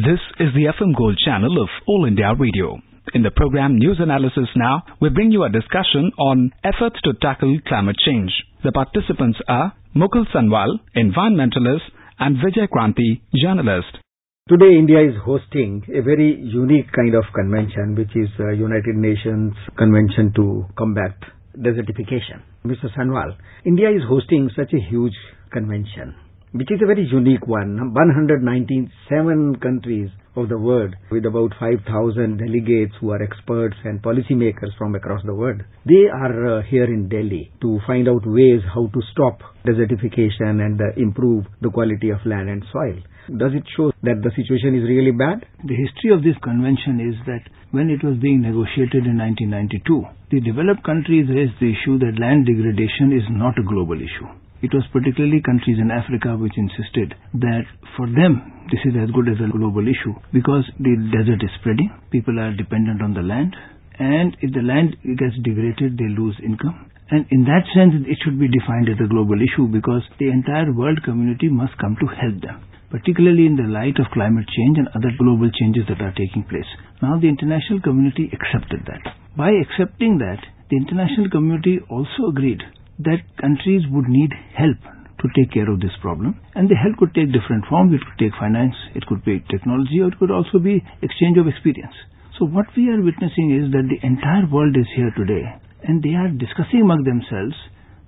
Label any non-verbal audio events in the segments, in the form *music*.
This is the FM Gold channel of All India Radio. In the program News Analysis Now, we bring you a discussion on efforts to tackle climate change. The participants are Mukul Sanwal, environmentalist, and Vijay Kranti, journalist. Today India is hosting a very unique kind of convention which is uh, United Nations Convention to Combat Desertification. Mr. Sanwal, India is hosting such a huge convention which is a very unique one. 197 countries of the world with about 5,000 delegates who are experts and policymakers from across the world. They are uh, here in Delhi to find out ways how to stop desertification and uh, improve the quality of land and soil. Does it show that the situation is really bad? The history of this convention is that when it was being negotiated in 1992, the developed countries raised the issue that land degradation is not a global issue. It was particularly countries in Africa which insisted that for them this is as good as a global issue because the desert is spreading, people are dependent on the land, and if the land gets degraded, they lose income. And in that sense, it should be defined as a global issue because the entire world community must come to help them, particularly in the light of climate change and other global changes that are taking place. Now, the international community accepted that. By accepting that, the international community also agreed that countries would need help to take care of this problem. And the help could take different forms. It could take finance, it could be technology, or it could also be exchange of experience. So what we are witnessing is that the entire world is here today and they are discussing among themselves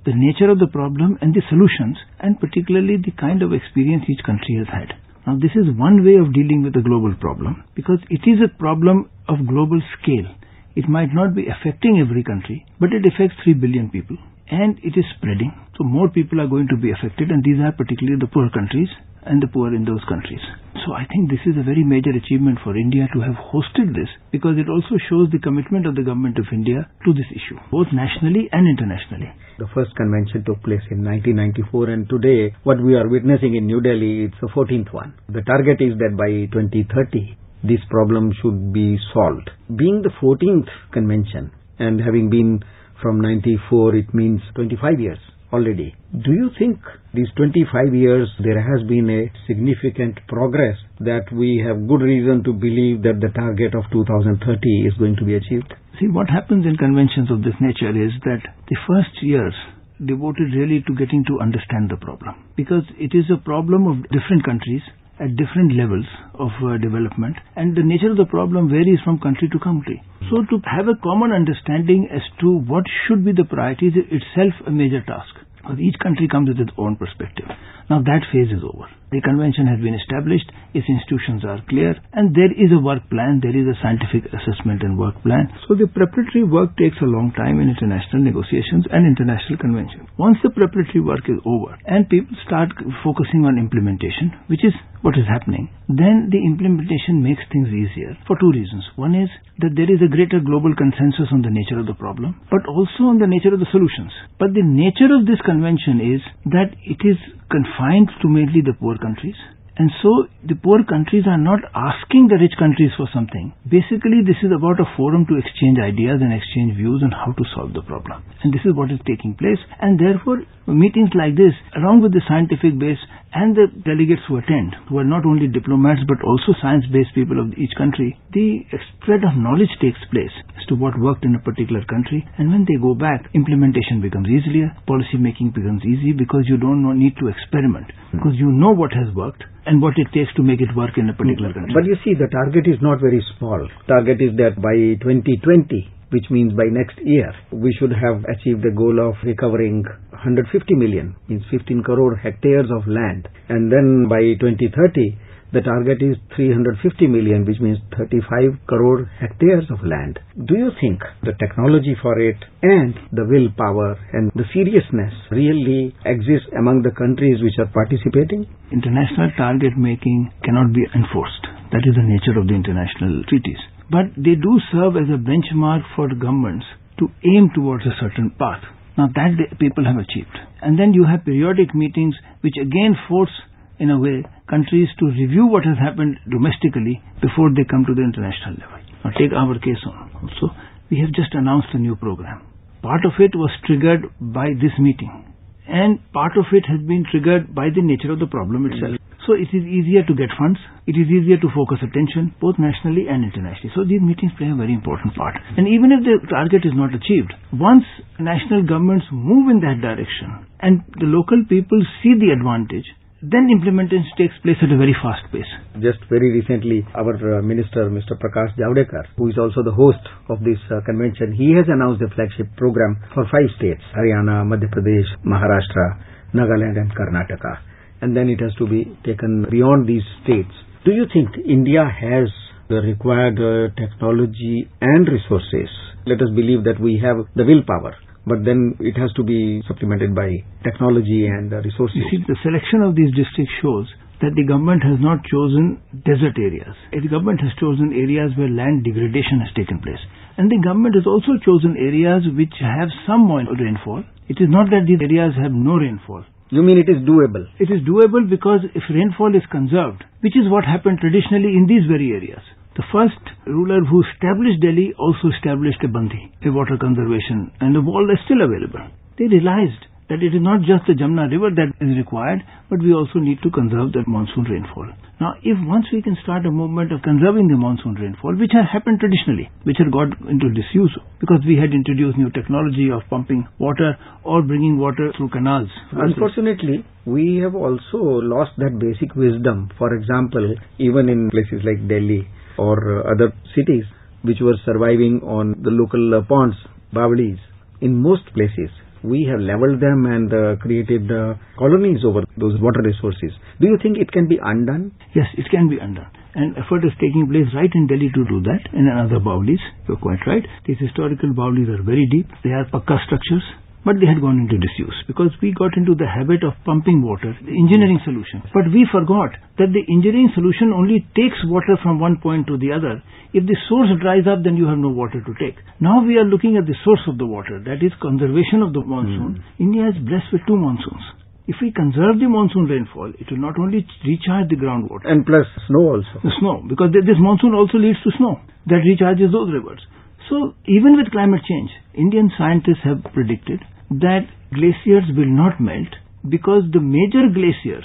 the nature of the problem and the solutions and particularly the kind of experience each country has had. Now this is one way of dealing with a global problem because it is a problem of global scale. It might not be affecting every country, but it affects 3 billion people and it is spreading. So more people are going to be affected and these are particularly the poor countries and the poor in those countries. So I think this is a very major achievement for India to have hosted this because it also shows the commitment of the government of India to this issue, both nationally and internationally. The first convention took place in 1994 and today what we are witnessing in New Delhi, it's the 14th one. The target is that by 2030 this problem should be solved. Being the 14th convention and having been from 94 it means 25 years already. Do you think these 25 years there has been a significant progress that we have good reason to believe that the target of 2030 is going to be achieved? See, what happens in conventions of this nature is that the first years devoted really to getting to understand the problem because it is a problem of different countries at different levels of uh, development and the nature of the problem varies from country to country. So to have a common understanding as to what should be the priorities is itself a major task. Because each country comes with its own perspective. Now that phase is over. The convention has been established, its institutions are clear, and there is a work plan, there is a scientific assessment and work plan. So the preparatory work takes a long time in international negotiations and international conventions. Once the preparatory work is over and people start focusing on implementation, which is what is happening, then the implementation makes things easier for two reasons. One is that there is a greater global consensus on the nature of the problem, but also on the nature of the solutions. But the nature of this convention is that it is confined to mainly the poor countries. And so the poor countries are not asking the rich countries for something. Basically, this is about a forum to exchange ideas and exchange views on how to solve the problem. And this is what is taking place. And therefore, meetings like this, along with the scientific base and the delegates who attend, who are not only diplomats but also science-based people of each country, the spread of knowledge takes place as to what worked in a particular country. And when they go back, implementation becomes easier, policy making becomes easy because you don't need to experiment, hmm. because you know what has worked and what it takes to make it work in a particular hmm. country. But you see, the target is not very small. Target is that by 2020, which means by next year, we should have achieved the goal of recovering 150 million, means 15 crore hectares of land. And then by 2030, the target is 350 million, which means 35 crore hectares of land. Do you think the technology for it and the willpower and the seriousness really exists among the countries which are participating? International target making cannot be enforced. That is the nature of the international treaties. But they do serve as a benchmark for governments to aim towards a certain path. Now that people have achieved. And then you have periodic meetings which again force in a way, countries to review what has happened domestically before they come to the international level. Now take our case on. Also, we have just announced a new program. Part of it was triggered by this meeting. And part of it has been triggered by the nature of the problem itself. So it is easier to get funds. It is easier to focus attention both nationally and internationally. So these meetings play a very important part. And even if the target is not achieved, once national governments move in that direction and the local people see the advantage, then implementation takes place at a very fast pace. Just very recently, our uh, minister, Mr. Prakash Javadekar, who is also the host of this uh, convention, he has announced a flagship program for five states, Haryana, Madhya Pradesh, Maharashtra, Nagaland and Karnataka. And then it has to be taken beyond these states. Do you think India has the required uh, technology and resources? Let us believe that we have the willpower but then it has to be supplemented by technology and resources. You see, the selection of these districts shows that the government has not chosen desert areas. The government has chosen areas where land degradation has taken place. And the government has also chosen areas which have some rainfall. It is not that these areas have no rainfall. You mean it is doable? It is doable because if rainfall is conserved, which is what happened traditionally in these very areas. The first ruler who established Delhi also established a Bandi, a water conservation, and the wall is still available. They realized that it is not just the Jamna river that is required, but we also need to conserve the monsoon rainfall. Now, if once we can start a movement of conserving the monsoon rainfall, which had happened traditionally, which had got into disuse because we had introduced new technology of pumping water or bringing water through canals. Unfortunately, we have also lost that basic wisdom. For example, even in places like Delhi or other cities which were surviving on the local ponds, bawlis, in most places we have leveled them and uh, created uh, colonies over those water resources. Do you think it can be undone? Yes, it can be undone. And effort is taking place right in Delhi to do that and in other Bawlis. You're quite right. These historical Bawlis are very deep. They are pakka structures but they had gone into disuse because we got into the habit of pumping water, the engineering solution. But we forgot that the engineering solution only takes water from one point to the other. If the source dries up, then you have no water to take. Now we are looking at the source of the water, that is conservation of the monsoon. Mm. India is blessed with two monsoons. If we conserve the monsoon rainfall, it will not only recharge the groundwater. And plus snow also. The snow, because this monsoon also leads to snow that recharges those rivers. So even with climate change, Indian scientists have predicted that glaciers will not melt because the major glaciers,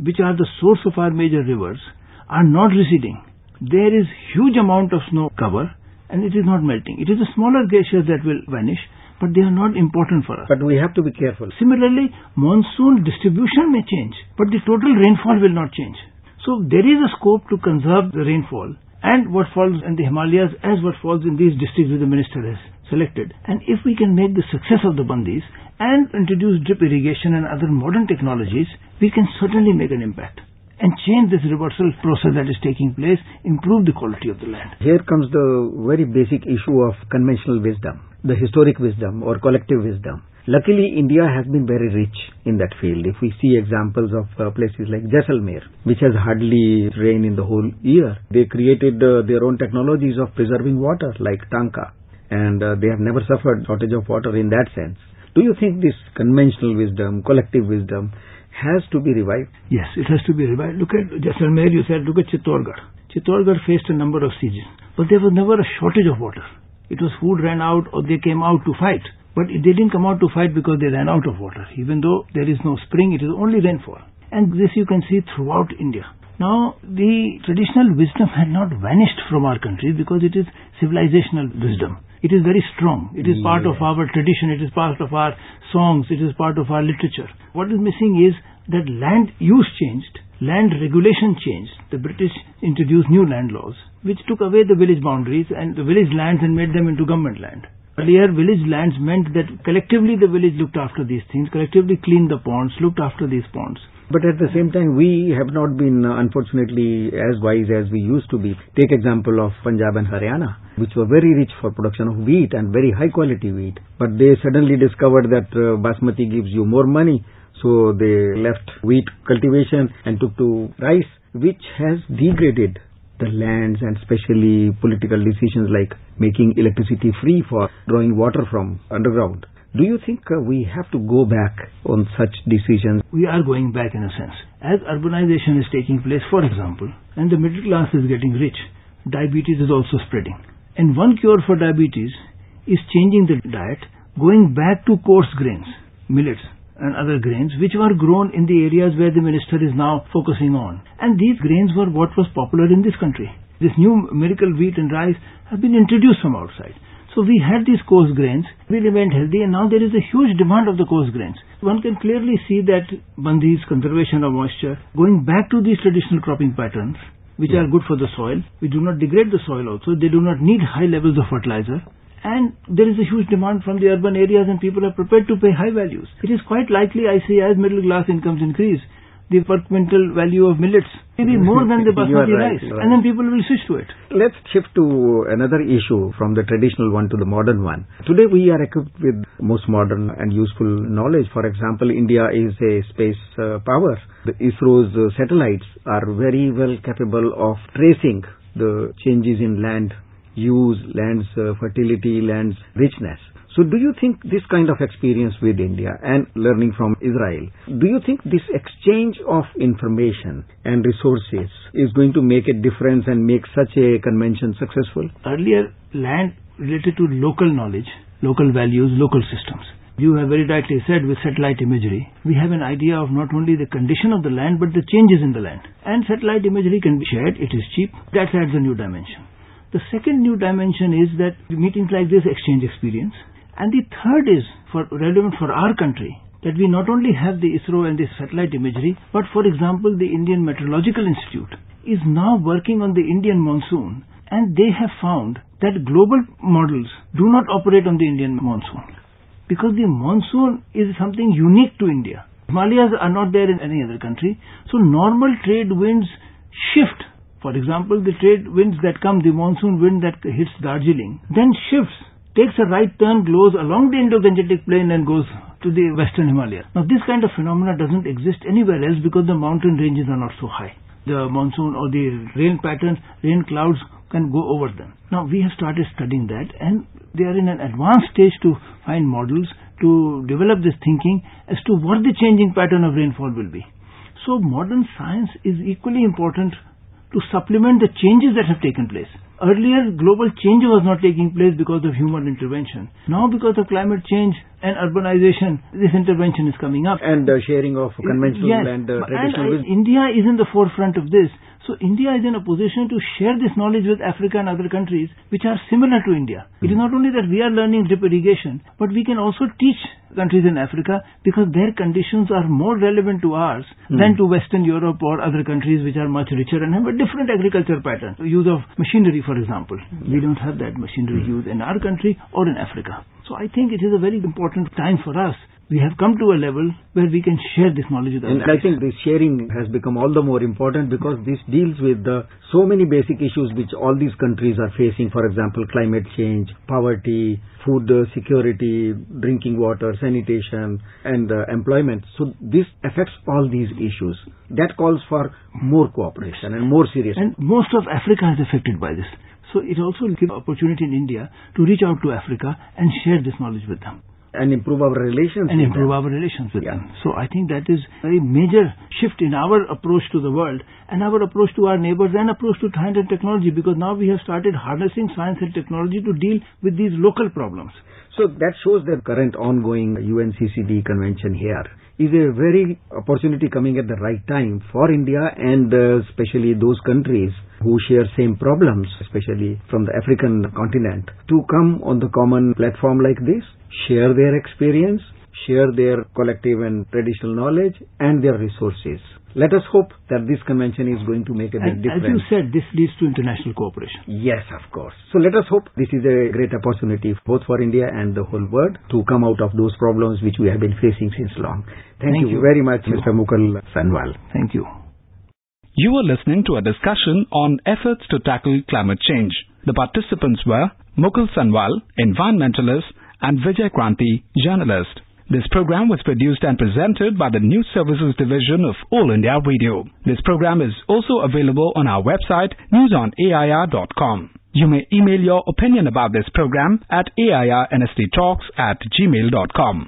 which are the source of our major rivers, are not receding. There is huge amount of snow cover and it is not melting. It is the smaller glaciers that will vanish, but they are not important for us. But we have to be careful. Similarly, monsoon distribution may change, but the total rainfall will not change. So there is a scope to conserve the rainfall and what falls in the Himalayas as what falls in these districts which the minister has selected. And if we can make the success of the bandis and introduce drip irrigation and other modern technologies, we can certainly make an impact and change this reversal process that is taking place, improve the quality of the land. Here comes the very basic issue of conventional wisdom, the historic wisdom or collective wisdom. Luckily, India has been very rich in that field. If we see examples of uh, places like Jaisalmer, which has hardly rain in the whole year, they created uh, their own technologies of preserving water like Tanka and uh, they have never suffered shortage of water in that sense. Do you think this conventional wisdom, collective wisdom, has to be revived? Yes, it has to be revived. Look at Jaisalmer, you said, look at Chittorgarh. Chittorgarh faced a number of sieges, but there was never a shortage of water. It was food ran out or they came out to fight. But they didn't come out to fight because they ran out of water. Even though there is no spring, it is only rainfall. And this you can see throughout India. Now, the traditional wisdom had not vanished from our country because it is civilizational wisdom. It is very strong. It is part of our tradition. It is part of our songs. It is part of our literature. What is missing is that land use changed. Land regulation changed. The British introduced new land laws, which took away the village boundaries and the village lands and made them into government land. Earlier, village lands meant that collectively the village looked after these things, collectively cleaned the ponds, looked after these ponds. But at the same time, we have not been, uh, unfortunately, as wise as we used to be. Take example of Punjab and Haryana, which were very rich for production of wheat and very high quality wheat. But they suddenly discovered that uh, basmati gives you more money, so they left wheat cultivation and took to rice, which has degraded the lands and especially political decisions like making electricity free for drawing water from underground. Do you think uh, we have to go back on such decisions? We are going back in a sense. As urbanization is taking place, for example, and the middle class is getting rich, diabetes is also spreading. And one cure for diabetes is changing the diet, going back to coarse grains, millets, and other grains which were grown in the areas where the minister is now focusing on. And these grains were what was popular in this country. This new miracle wheat and rice have been introduced from outside. So we had these coarse grains, we remained healthy and now there is a huge demand of the coarse grains. One can clearly see that Bandhi's conservation of moisture, going back to these traditional cropping patterns, which yeah. are good for the soil, we do not degrade the soil also, they do not need high levels of fertilizer, and there is a huge demand from the urban areas and people are prepared to pay high values. It is quite likely, I say, as middle class incomes increase, the per quintal value of millets maybe more than the *laughs* basmati right, rice right. and then people will switch to it. Let's shift to another issue from the traditional one to the modern one. Today we are equipped with most modern and useful knowledge. For example, India is a space uh, power. The ISRO's uh, satellites are very well capable of tracing the changes in land use, land's uh, fertility, land's richness. So do you think this kind of experience with India and learning from Israel, do you think this exchange of information and resources is going to make a difference and make such a convention successful? Earlier, land related to local knowledge, local values, local systems. You have very rightly said with satellite imagery, we have an idea of not only the condition of the land but the changes in the land. And satellite imagery can be shared, it is cheap, that adds a new dimension. The second new dimension is that meetings like this exchange experience. And the third is for relevant for our country that we not only have the ISRO and the satellite imagery, but for example the Indian Meteorological Institute is now working on the Indian monsoon and they have found that global models do not operate on the Indian monsoon because the monsoon is something unique to India. Himalayas are not there in any other country. So normal trade winds shift for example, the trade winds that come, the monsoon wind that hits Darjeeling, then shifts, takes a right turn, glows along the Indo-Gangetic plain and goes to the western Himalaya. Now this kind of phenomena doesn't exist anywhere else because the mountain ranges are not so high. The monsoon or the rain patterns, rain clouds can go over them. Now we have started studying that and they are in an advanced stage to find models to develop this thinking as to what the changing pattern of rainfall will be. So modern science is equally important to supplement the changes that have taken place. Earlier, global change was not taking place because of human intervention. Now, because of climate change and urbanization, this intervention is coming up. And the sharing of conventional yes, and uh, traditional. And India is in the forefront of this. So India is in a position to share this knowledge with Africa and other countries which are similar to India. It is not only that we are learning drip irrigation, but we can also teach countries in Africa because their conditions are more relevant to ours mm. than to Western Europe or other countries which are much richer and have a different agriculture pattern. Use of machinery, for example. We don't have that machinery hmm. used in our country or in Africa. So I think it is a very important time for us we have come to a level where we can share this knowledge with others. And I think this sharing has become all the more important because this deals with the, so many basic issues which all these countries are facing. For example, climate change, poverty, food security, drinking water, sanitation, and uh, employment. So this affects all these issues. That calls for more cooperation and more serious. And most of Africa is affected by this. So it also gives opportunity in India to reach out to Africa and share this knowledge with them and improve our relations and improve them. our relations with yeah. them. So I think that is a very major shift in our approach to the world and our approach to our neighbors and approach to science and technology because now we have started harnessing science and technology to deal with these local problems. So that shows the current ongoing UNCCD convention here is a very opportunity coming at the right time for India and uh, especially those countries who share same problems, especially from the African continent, to come on the common platform like this, share their experience, share their collective and traditional knowledge and their resources. Let us hope that this convention is going to make a big and difference. As you said, this leads to international cooperation. Yes, of course. So let us hope this is a great opportunity both for India and the whole world to come out of those problems which we have been facing since long. Thank, Thank you, you, very much, Mr. Mukul Sanwal. Thank you. You were listening to a discussion on efforts to tackle climate change. The participants were Mukul Sanwal, environmentalist, and Vijay Kranti, journalist. This program was produced and presented by the News Services Division of All India Radio. This program is also available on our website newsonair.com. You may email your opinion about this program at airnsttalks at gmail.com.